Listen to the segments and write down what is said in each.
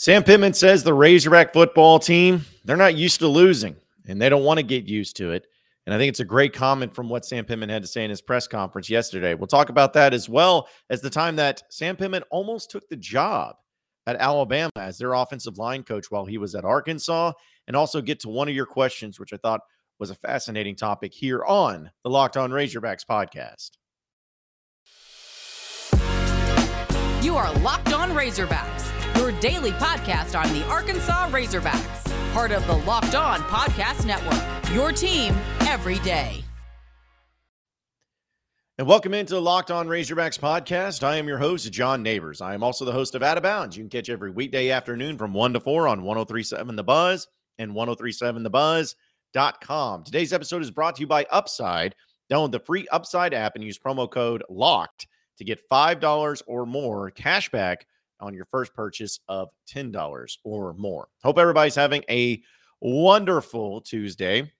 Sam Pittman says the Razorback football team, they're not used to losing and they don't want to get used to it. And I think it's a great comment from what Sam Pittman had to say in his press conference yesterday. We'll talk about that as well as the time that Sam Pittman almost took the job at Alabama as their offensive line coach while he was at Arkansas, and also get to one of your questions, which I thought was a fascinating topic here on the Locked On Razorbacks podcast. You are Locked On Razorbacks your daily podcast on the Arkansas Razorbacks, part of the Locked On Podcast Network. Your team every day. And welcome into the Locked On Razorbacks podcast. I am your host, John Neighbors. I am also the host of Out of Bounds. You can catch every weekday afternoon from 1 to 4 on 1037 The Buzz and 1037TheBuzz.com. Today's episode is brought to you by Upside. Download the free Upside app and use promo code LOCKED to get $5 or more cash back on your first purchase of $10 or more. Hope everybody's having a wonderful Tuesday.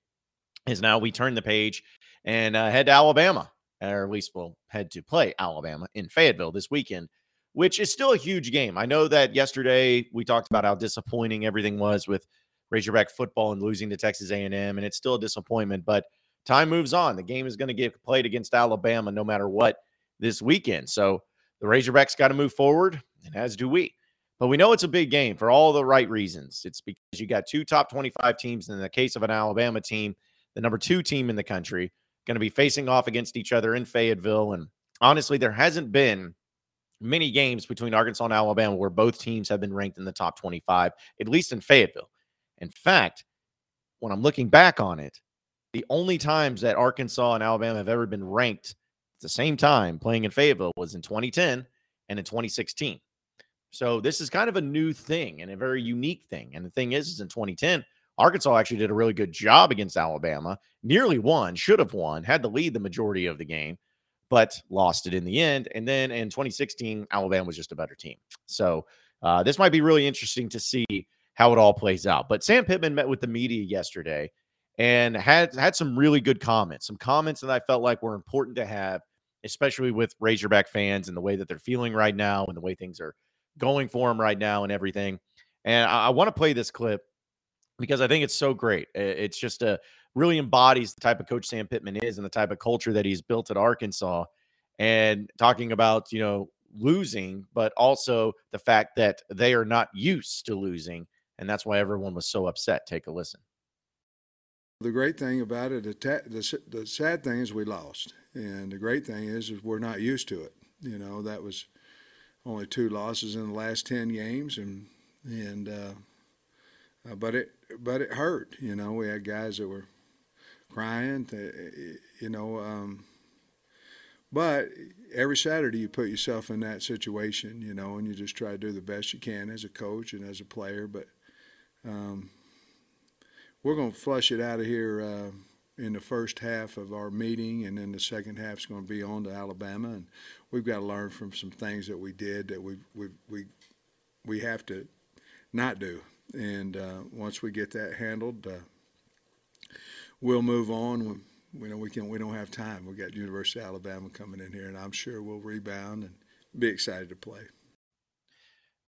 As now we turn the page and uh, head to Alabama, or at least we'll head to play Alabama in Fayetteville this weekend, which is still a huge game. I know that yesterday we talked about how disappointing everything was with Razorback football and losing to Texas A&M, and it's still a disappointment. But time moves on. The game is going to get played against Alabama no matter what this weekend. So the Razorbacks got to move forward and as do we. But we know it's a big game for all the right reasons. It's because you got two top 25 teams. In the case of an Alabama team, the number two team in the country, going to be facing off against each other in Fayetteville. And honestly, there hasn't been many games between Arkansas and Alabama where both teams have been ranked in the top 25, at least in Fayetteville. In fact, when I'm looking back on it, the only times that Arkansas and Alabama have ever been ranked at the same time playing in Fayetteville was in 2010 and in 2016. So this is kind of a new thing and a very unique thing. And the thing is, is in 2010, Arkansas actually did a really good job against Alabama, nearly won, should have won, had the lead the majority of the game, but lost it in the end. And then in 2016, Alabama was just a better team. So uh, this might be really interesting to see how it all plays out. But Sam Pittman met with the media yesterday and had had some really good comments, some comments that I felt like were important to have, especially with Razorback fans and the way that they're feeling right now and the way things are going for them right now and everything. And I, I want to play this clip because I think it's so great. It's just a really embodies the type of coach Sam Pittman is and the type of culture that he's built at Arkansas. And talking about, you know, losing, but also the fact that they are not used to losing. And that's why everyone was so upset. Take a listen. The great thing about it, the, the sad thing is we lost. And the great thing is, is we're not used to it. You know, that was only two losses in the last ten games, and and uh, but it but it hurt. You know, we had guys that were crying. To, you know, um, but every Saturday you put yourself in that situation. You know, and you just try to do the best you can as a coach and as a player. But um, we're going to flush it out of here. Uh, in the first half of our meeting, and then the second half is going to be on to Alabama, and we've got to learn from some things that we did that we we we we have to not do. And uh, once we get that handled, uh, we'll move on. We, you know, we can. We don't have time. We got University of Alabama coming in here, and I'm sure we'll rebound and be excited to play.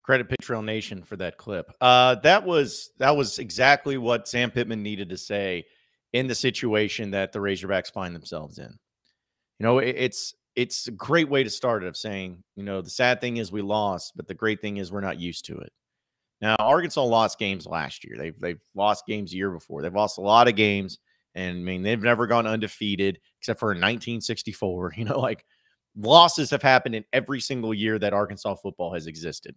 Credit Patreon Nation for that clip. Uh, that was that was exactly what Sam Pittman needed to say in the situation that the Razorbacks find themselves in. You know, it, it's it's a great way to start it of saying, you know, the sad thing is we lost, but the great thing is we're not used to it. Now, Arkansas lost games last year. They've they've lost games a year before. They've lost a lot of games, and I mean they've never gone undefeated except for in 1964. You know, like losses have happened in every single year that Arkansas football has existed.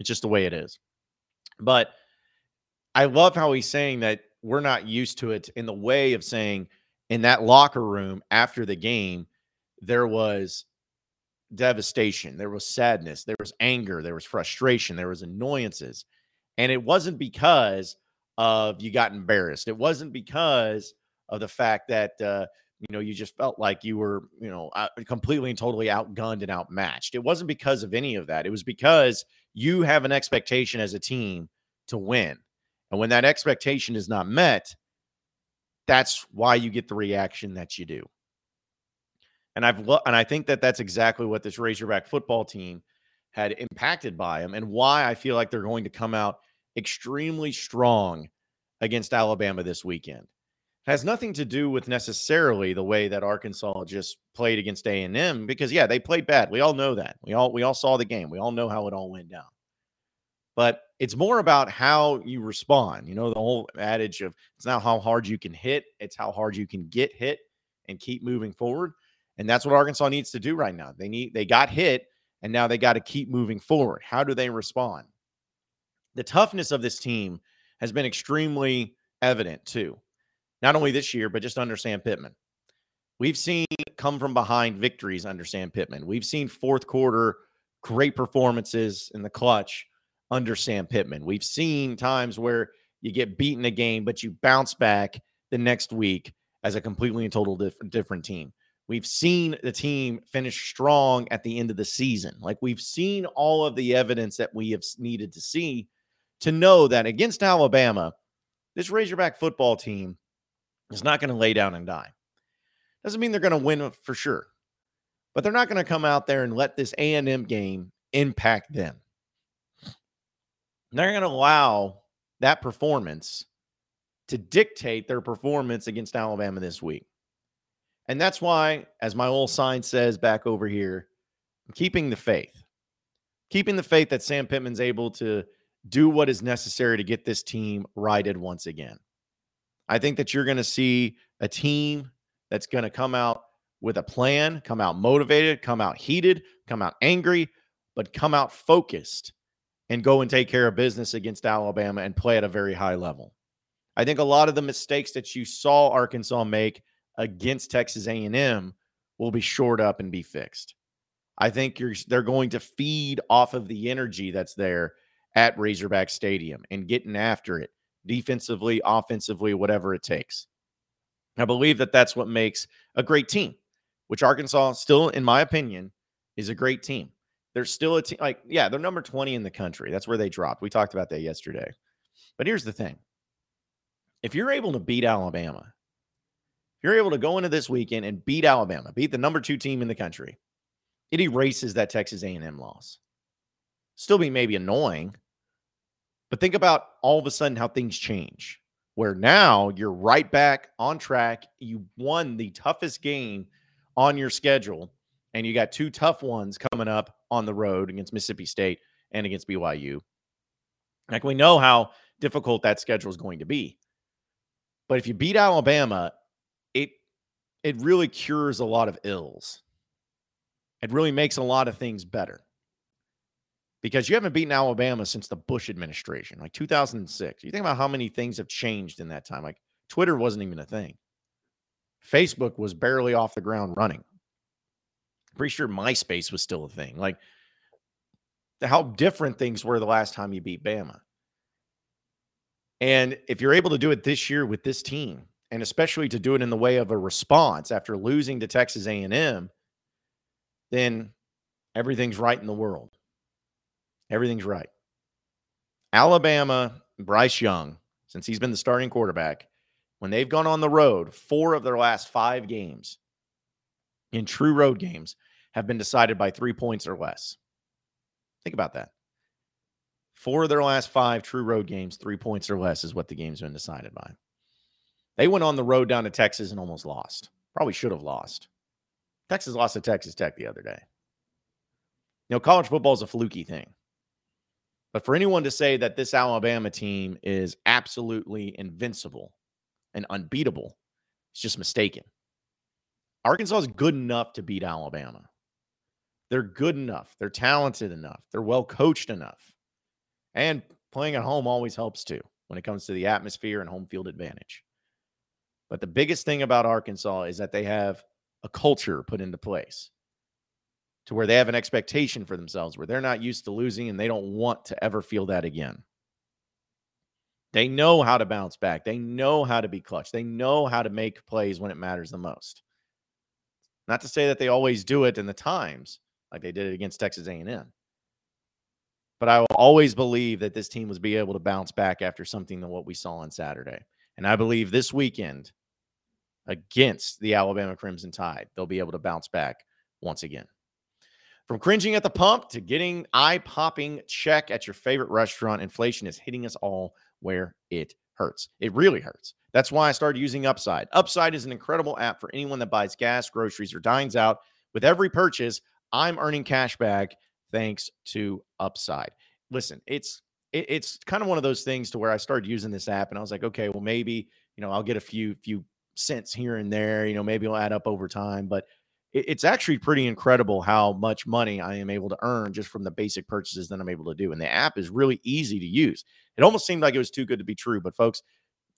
It's just the way it is. But I love how he's saying that we're not used to it in the way of saying in that locker room after the game, there was devastation, there was sadness, there was anger, there was frustration, there was annoyances. And it wasn't because of you got embarrassed. It wasn't because of the fact that uh, you know you just felt like you were you know completely and totally outgunned and outmatched. It wasn't because of any of that. It was because you have an expectation as a team to win. And when that expectation is not met, that's why you get the reaction that you do. And I've and I think that that's exactly what this Razorback football team had impacted by them and why I feel like they're going to come out extremely strong against Alabama this weekend. It has nothing to do with necessarily the way that Arkansas just played against A&M because yeah, they played bad. We all know that. We all we all saw the game. We all know how it all went down. But it's more about how you respond. You know, the whole adage of it's not how hard you can hit, it's how hard you can get hit and keep moving forward. And that's what Arkansas needs to do right now. They need they got hit and now they got to keep moving forward. How do they respond? The toughness of this team has been extremely evident too. Not only this year, but just under Sam Pittman. We've seen come from behind victories under Sam Pittman. We've seen fourth quarter great performances in the clutch under Sam Pittman. We've seen times where you get beaten a game, but you bounce back the next week as a completely and total different different team. We've seen the team finish strong at the end of the season. Like we've seen all of the evidence that we have needed to see to know that against Alabama, this Razorback football team is not going to lay down and die. Doesn't mean they're going to win for sure, but they're not going to come out there and let this A&M game impact them. They're going to allow that performance to dictate their performance against Alabama this week. And that's why, as my old sign says back over here, I'm keeping the faith. Keeping the faith that Sam Pittman's able to do what is necessary to get this team righted once again. I think that you're going to see a team that's going to come out with a plan, come out motivated, come out heated, come out angry, but come out focused and go and take care of business against Alabama and play at a very high level. I think a lot of the mistakes that you saw Arkansas make against Texas A&M will be shored up and be fixed. I think they're going to feed off of the energy that's there at Razorback Stadium and getting after it defensively, offensively, whatever it takes. I believe that that's what makes a great team, which Arkansas still in my opinion is a great team. They're still a team like yeah, they're number 20 in the country. That's where they dropped. We talked about that yesterday. But here's the thing. If you're able to beat Alabama, if you're able to go into this weekend and beat Alabama, beat the number 2 team in the country, it erases that Texas A&M loss. Still be maybe annoying, but think about all of a sudden how things change. Where now you're right back on track. You won the toughest game on your schedule, and you got two tough ones coming up on the road against Mississippi State and against BYU. Like we know how difficult that schedule is going to be. But if you beat Alabama, it it really cures a lot of ills. It really makes a lot of things better. Because you haven't beaten Alabama since the Bush administration, like 2006. You think about how many things have changed in that time. Like Twitter wasn't even a thing. Facebook was barely off the ground running. Pretty sure MySpace was still a thing. Like how different things were the last time you beat Bama. And if you're able to do it this year with this team, and especially to do it in the way of a response after losing to Texas A&M, then everything's right in the world. Everything's right. Alabama, Bryce Young, since he's been the starting quarterback, when they've gone on the road, four of their last five games in true road games have been decided by three points or less. Think about that. Four of their last five true road games, three points or less is what the game's been decided by. They went on the road down to Texas and almost lost. Probably should have lost. Texas lost to Texas Tech the other day. You know, college football is a fluky thing. But for anyone to say that this Alabama team is absolutely invincible and unbeatable, it's just mistaken. Arkansas is good enough to beat Alabama. They're good enough. They're talented enough. They're well coached enough. And playing at home always helps too when it comes to the atmosphere and home field advantage. But the biggest thing about Arkansas is that they have a culture put into place to where they have an expectation for themselves where they're not used to losing and they don't want to ever feel that again. They know how to bounce back. They know how to be clutch. They know how to make plays when it matters the most. Not to say that they always do it in the times like they did it against Texas A&M. But I will always believe that this team was be able to bounce back after something than what we saw on Saturday. And I believe this weekend against the Alabama Crimson Tide, they'll be able to bounce back once again. From cringing at the pump to getting eye popping check at your favorite restaurant, inflation is hitting us all where it hurts. It really hurts. That's why I started using Upside. Upside is an incredible app for anyone that buys gas, groceries, or dines out. With every purchase, I'm earning cash back thanks to Upside. Listen, it's it, it's kind of one of those things to where I started using this app and I was like, okay, well maybe you know I'll get a few few cents here and there. You know, maybe it'll add up over time, but it's actually pretty incredible how much money I am able to earn just from the basic purchases that I'm able to do. And the app is really easy to use. It almost seemed like it was too good to be true, but folks,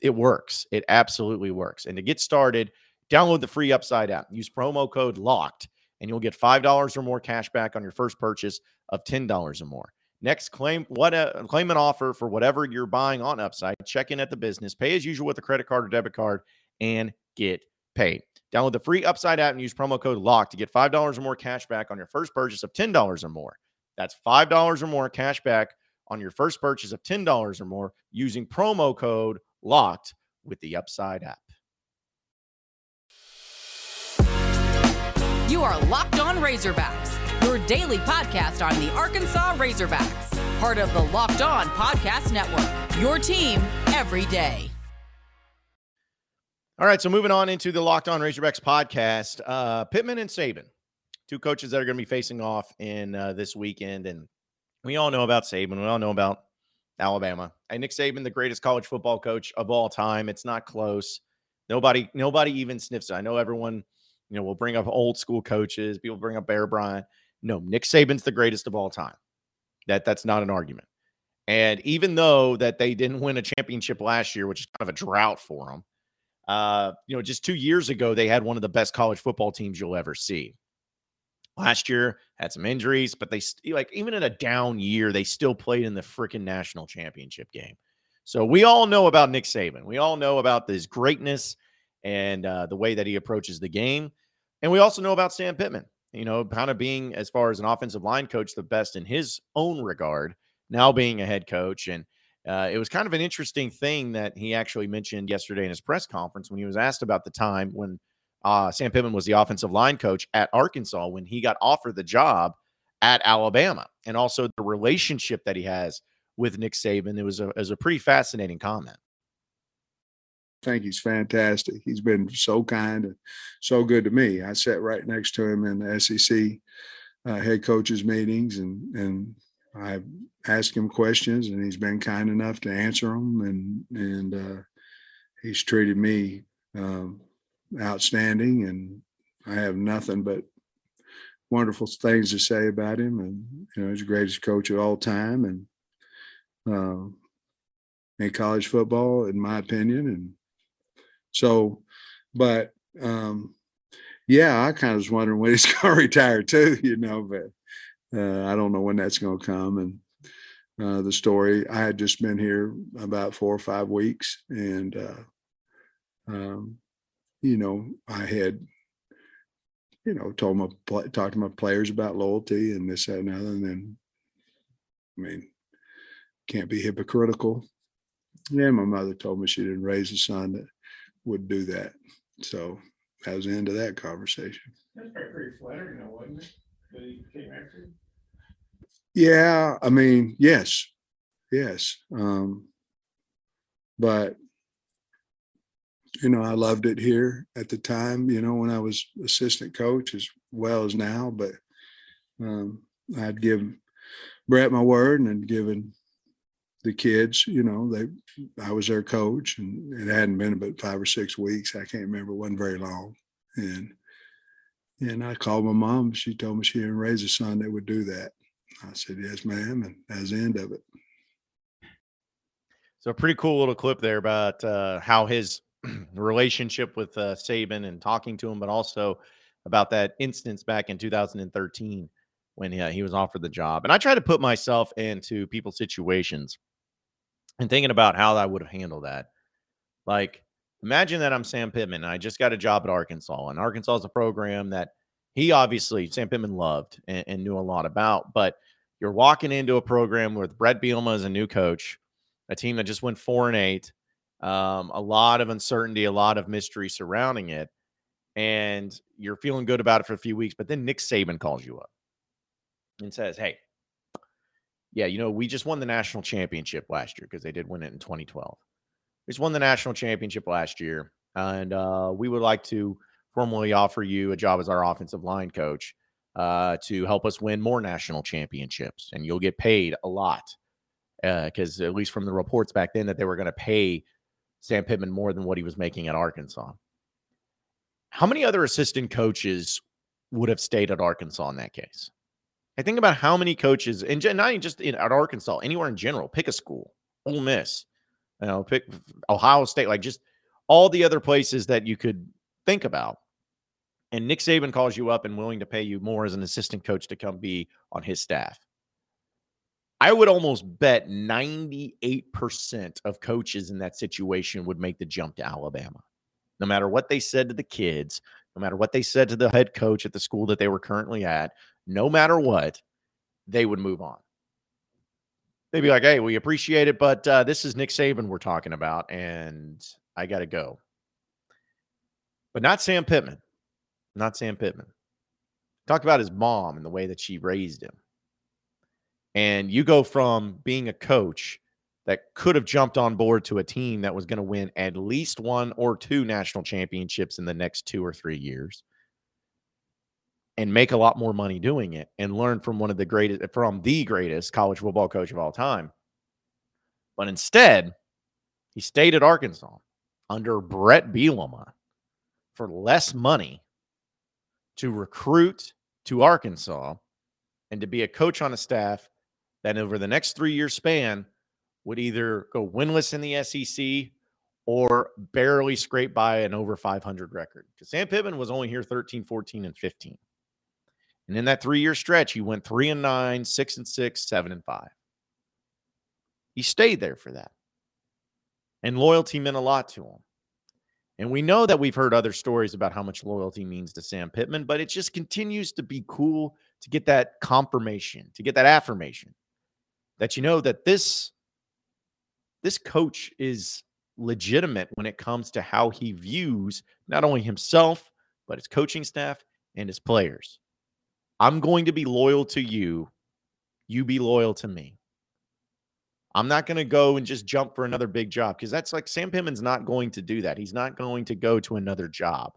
it works. It absolutely works. And to get started, download the free Upside app. Use promo code LOCKED, and you'll get $5 or more cash back on your first purchase of $10 or more. Next, claim what a, claim an offer for whatever you're buying on Upside. Check in at the business, pay as usual with a credit card or debit card, and get paid. Download the free Upside app and use promo code LOCK to get $5 or more cash back on your first purchase of $10 or more. That's $5 or more cash back on your first purchase of $10 or more using promo code LOCKED with the Upside app. You are Locked On Razorbacks, your daily podcast on the Arkansas Razorbacks, part of the Locked On Podcast Network, your team every day. All right, so moving on into the Locked On Razorbacks podcast, uh, Pittman and Saban, two coaches that are going to be facing off in uh, this weekend, and we all know about Saban. We all know about Alabama. And Nick Saban, the greatest college football coach of all time. It's not close. Nobody, nobody even sniffs it. I know everyone, you know, we'll bring up old school coaches. People bring up Bear Bryant. No, Nick Saban's the greatest of all time. That that's not an argument. And even though that they didn't win a championship last year, which is kind of a drought for them, uh, you know, just two years ago, they had one of the best college football teams you'll ever see. Last year had some injuries, but they like even in a down year, they still played in the freaking national championship game. So we all know about Nick Saban. We all know about his greatness and uh, the way that he approaches the game, and we also know about Sam Pittman. You know, kind of being as far as an offensive line coach, the best in his own regard. Now being a head coach and uh, it was kind of an interesting thing that he actually mentioned yesterday in his press conference when he was asked about the time when uh, Sam Pittman was the offensive line coach at Arkansas when he got offered the job at Alabama, and also the relationship that he has with Nick Saban. It was a, it was a pretty fascinating comment. Think he's fantastic. He's been so kind and so good to me. I sat right next to him in the SEC uh, head coaches meetings, and and I asked him questions, and he's been kind enough to answer them, and and uh, he's treated me um, outstanding, and I have nothing but wonderful things to say about him. And you know, he's the greatest coach of all time, and uh, in college football, in my opinion. And so, but um, yeah, I kind of was wondering when he's going to retire too, you know, but uh, I don't know when that's going to come. And uh, the story, I had just been here about four or five weeks, and uh, um, you know, I had, you know, told my talked to my players about loyalty and this, that, and other. And then, I mean, can't be hypocritical. Yeah, my mother told me she didn't raise a son that would do that. So that was the end of that conversation. That's pretty flattering, though, wasn't it? That he came after yeah, I mean, yes, yes. Um, but you know, I loved it here at the time. You know, when I was assistant coach as well as now. But um, I'd give Brett my word and given the kids. You know, they I was their coach, and it hadn't been about five or six weeks. I can't remember. It wasn't very long, and and I called my mom. She told me she didn't raise a son that would do that. I said, yes, ma'am. And that's the end of it. So, a pretty cool little clip there about uh, how his relationship with uh, Saban and talking to him, but also about that instance back in 2013 when uh, he was offered the job. And I try to put myself into people's situations and thinking about how I would have handled that. Like, imagine that I'm Sam Pittman and I just got a job at Arkansas, and Arkansas is a program that he obviously Sam Pittman loved and, and, knew a lot about. But you're walking into a program with Brett Bielema as a new coach, a team that just went four and eight, um, a lot of uncertainty, a lot of mystery surrounding it, and you're feeling good about it for a few weeks. But then Nick Saban calls you up, and says, Hey, yeah, you know, we just won the national championship last year because they did win it in 2012. We just won the national championship last year, and uh, we would like to formally offer you a job as our offensive line coach uh, to help us win more national championships, and you'll get paid a lot because uh, at least from the reports back then that they were going to pay Sam Pittman more than what he was making at Arkansas. How many other assistant coaches would have stayed at Arkansas in that case? I think about how many coaches, and not just in, at Arkansas, anywhere in general. Pick a school, Ole Miss, you know, pick Ohio State, like just all the other places that you could think about. And Nick Saban calls you up and willing to pay you more as an assistant coach to come be on his staff. I would almost bet 98% of coaches in that situation would make the jump to Alabama. No matter what they said to the kids, no matter what they said to the head coach at the school that they were currently at, no matter what, they would move on. They'd be like, hey, we appreciate it, but uh, this is Nick Saban we're talking about, and I got to go. But not Sam Pittman. Not Sam Pittman. Talk about his mom and the way that she raised him. And you go from being a coach that could have jumped on board to a team that was going to win at least one or two national championships in the next two or three years and make a lot more money doing it and learn from one of the greatest from the greatest college football coach of all time. But instead, he stayed at Arkansas under Brett Bielema for less money to recruit to Arkansas and to be a coach on a staff that over the next three year span would either go winless in the SEC or barely scrape by an over 500 record. Because Sam Pittman was only here 13, 14, and 15. And in that three year stretch, he went three and nine, six and six, seven and five. He stayed there for that. And loyalty meant a lot to him. And we know that we've heard other stories about how much loyalty means to Sam Pittman, but it just continues to be cool to get that confirmation, to get that affirmation that you know that this this coach is legitimate when it comes to how he views not only himself but his coaching staff and his players. I'm going to be loyal to you. You be loyal to me. I'm not going to go and just jump for another big job because that's like Sam Pittman's not going to do that. He's not going to go to another job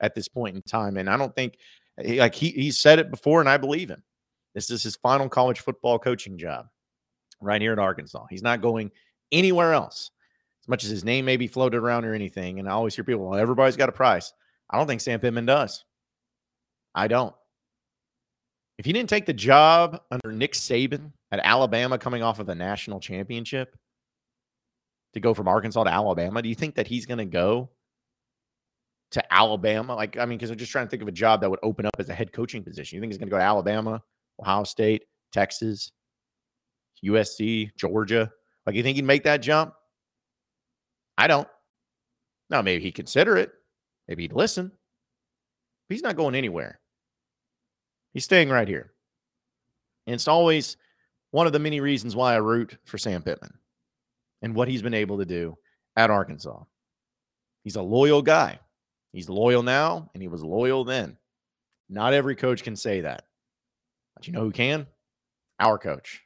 at this point in time. And I don't think, eh, like, he, he said it before, and I believe him. This is his final college football coaching job right here at Arkansas. He's not going anywhere else. As much as his name may be floated around or anything. And I always hear people, well, everybody's got a price. I don't think Sam Pittman does. I don't. If he didn't take the job under Nick Saban at Alabama coming off of the national championship to go from Arkansas to Alabama, do you think that he's going to go to Alabama? Like, I mean, because I'm just trying to think of a job that would open up as a head coaching position. You think he's going to go to Alabama, Ohio State, Texas, USC, Georgia? Like, you think he'd make that jump? I don't. Now, maybe he'd consider it. Maybe he'd listen. But he's not going anywhere. He's staying right here. And it's always one of the many reasons why I root for Sam Pittman and what he's been able to do at Arkansas. He's a loyal guy. He's loyal now, and he was loyal then. Not every coach can say that. But you know who can? Our coach.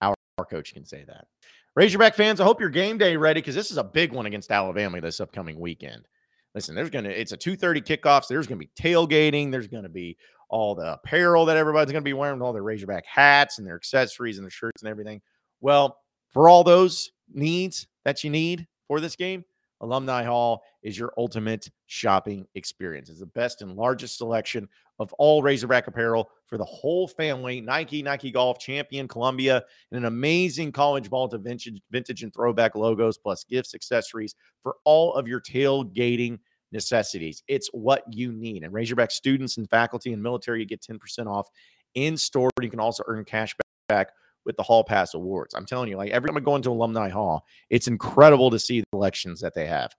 Our, our coach can say that. Razorback fans, I hope your game day ready because this is a big one against Alabama this upcoming weekend. Listen, there's gonna it's a 2:30 kickoff, so there's gonna be tailgating, there's gonna be all the apparel that everybody's going to be wearing, all their Razorback hats and their accessories and their shirts and everything. Well, for all those needs that you need for this game, Alumni Hall is your ultimate shopping experience. It's the best and largest selection of all Razorback apparel for the whole family. Nike, Nike Golf, Champion, Columbia, and an amazing college vault of vintage, vintage and throwback logos, plus gifts, accessories for all of your tailgating necessities. It's what you need. And Razorback students and faculty and military, get 10% off in store. You can also earn cash back with the Hall Pass Rewards. I'm telling you, like every time I go into Alumni Hall, it's incredible to see the collections that they have.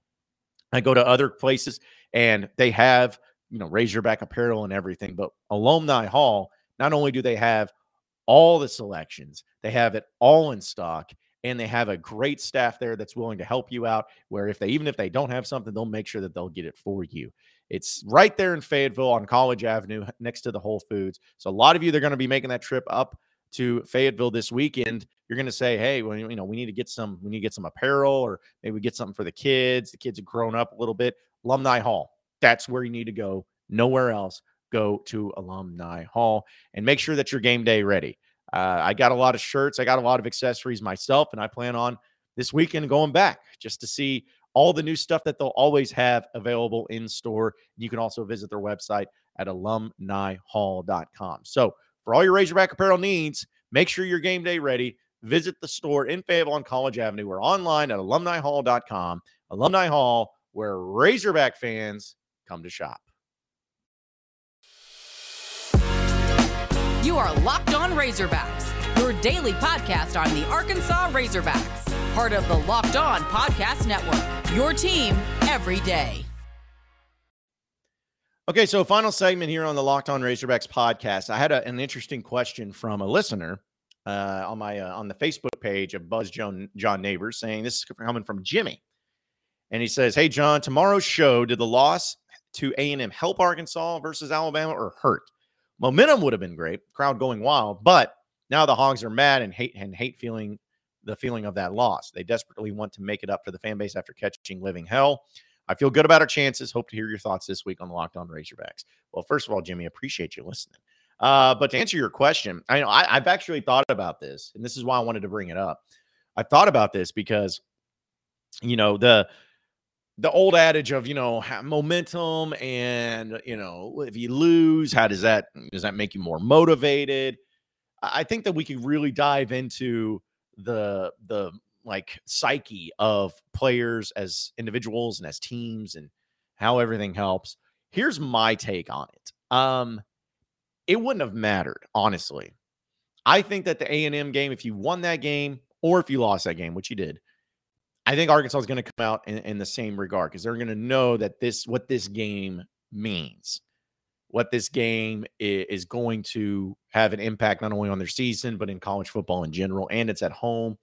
I go to other places and they have, you know, Razorback apparel and everything, but Alumni Hall, not only do they have all the selections, they have it all in stock and they have a great staff there that's willing to help you out where if they even if they don't have something they'll make sure that they'll get it for you It's right there in Fayetteville on College Avenue next to the Whole Foods. So a lot of you they're going to be making that trip up to Fayetteville this weekend. You're going to say, "Hey, well, you know, we need to get some we need to get some apparel or maybe get something for the kids. The kids have grown up a little bit. Alumni Hall. That's where you need to go. Nowhere else. Go to Alumni Hall and make sure that you're game day ready. Uh, I got a lot of shirts. I got a lot of accessories myself, and I plan on this weekend going back just to see all the new stuff that they'll always have available in store. You can also visit their website at alumnihall.com. So, for all your Razorback apparel needs, make sure you're game day ready. Visit the store in Fayetteville on College Avenue or online at alumnihall.com. Alumni Hall, where Razorback fans come to shop. You are Locked On Razorbacks, your daily podcast on the Arkansas Razorbacks, part of the Locked On Podcast Network. Your team every day. Okay, so final segment here on the Locked On Razorbacks podcast. I had a, an interesting question from a listener uh, on my uh, on the Facebook page of Buzz John John Neighbors saying this is coming from Jimmy, and he says, "Hey John, tomorrow's show did the loss to A and M help Arkansas versus Alabama or hurt? Momentum would have been great, crowd going wild, but now the Hogs are mad and hate and hate feeling the feeling of that loss. They desperately want to make it up for the fan base after catching living hell." I feel good about our chances. Hope to hear your thoughts this week on the Locked On Razorbacks. Well, first of all, Jimmy, appreciate you listening. Uh, but to answer your question, I know I, I've actually thought about this, and this is why I wanted to bring it up. I thought about this because, you know, the the old adage of you know momentum and you know if you lose, how does that does that make you more motivated? I think that we could really dive into the the like psyche of players as individuals and as teams and how everything helps. Here's my take on it. Um, it wouldn't have mattered, honestly. I think that the A&M game, if you won that game or if you lost that game, which you did, I think Arkansas is going to come out in, in the same regard because they're going to know that this what this game means, what this game is, going to have an impact not only on their season but in college football in general, and it's at home.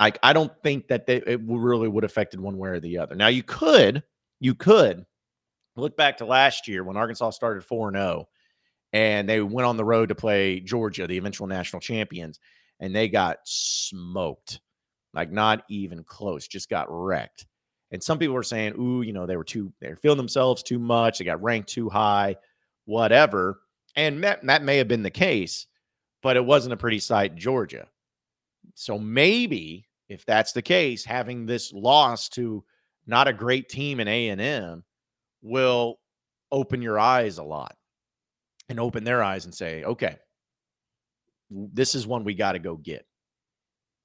Like I don't think that they, it really would affected one way or the other. Now you could, you could look back to last year when Arkansas started four and zero, and they went on the road to play Georgia, the eventual national champions, and they got smoked, like not even close, just got wrecked. And some people were saying, "Ooh, you know, they were too, they were feeling themselves too much. They got ranked too high, whatever." And that, that may have been the case, but it wasn't a pretty sight Georgia. So maybe if that's the case, having this loss to not a great team in A and M will open your eyes a lot and open their eyes and say, okay, this is one we got to go get.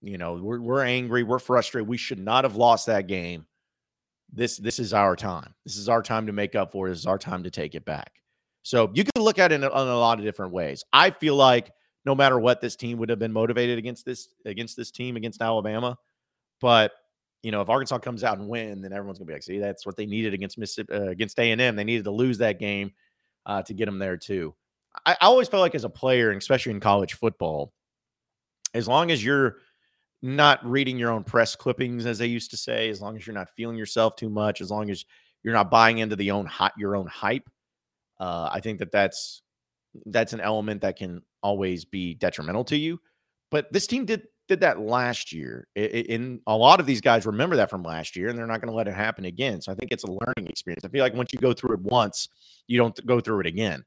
You know, we're we're angry, we're frustrated. We should not have lost that game. This this is our time. This is our time to make up for it. This is our time to take it back. So you can look at it in a, in a lot of different ways. I feel like no matter what, this team would have been motivated against this against this team against Alabama. But you know, if Arkansas comes out and win, then everyone's gonna be like, "See, that's what they needed against Mississippi uh, against A and M. They needed to lose that game uh, to get them there too." I, I always felt like as a player, especially in college football, as long as you're not reading your own press clippings, as they used to say, as long as you're not feeling yourself too much, as long as you're not buying into the own hot your own hype, uh, I think that that's that's an element that can always be detrimental to you. But this team did did that last year. In a lot of these guys remember that from last year, and they're not going to let it happen again. So I think it's a learning experience. I feel like once you go through it once, you don't go through it again.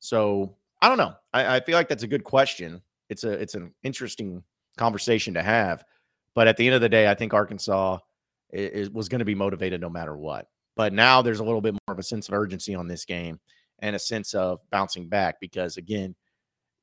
So I don't know. I, I feel like that's a good question. It's a it's an interesting conversation to have. But at the end of the day, I think Arkansas was going to be motivated no matter what. But now there's a little bit more of a sense of urgency on this game and a sense of bouncing back because again,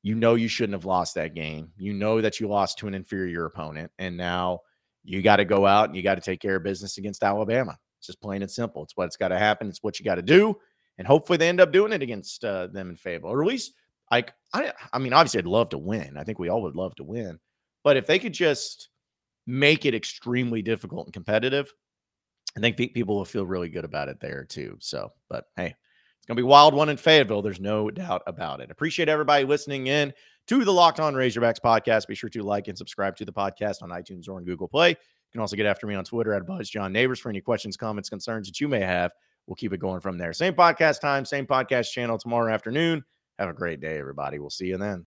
you know you shouldn't have lost that game. You know that you lost to an inferior opponent, and now you got to go out and you got to take care of business against Alabama. It's just plain and simple. It's what's got to happen. It's what you got to do, and hopefully they end up doing it against uh, them in Fayetteville, or at least like I. I mean, obviously, I'd love to win. I think we all would love to win, but if they could just make it extremely difficult and competitive, I think people will feel really good about it there too. So, but hey, it's going to be wild one in Fayetteville. There's no doubt about it. Appreciate everybody listening in to the Locked On Razorbacks podcast. Be sure to like and subscribe to the podcast on iTunes or on Google Play. You can also get after me on Twitter at Buzz John Neighbors for any questions, comments, concerns that you may have we'll keep it going from there. Same podcast time, same podcast channel tomorrow afternoon. Have a great day, everybody. We'll see you then.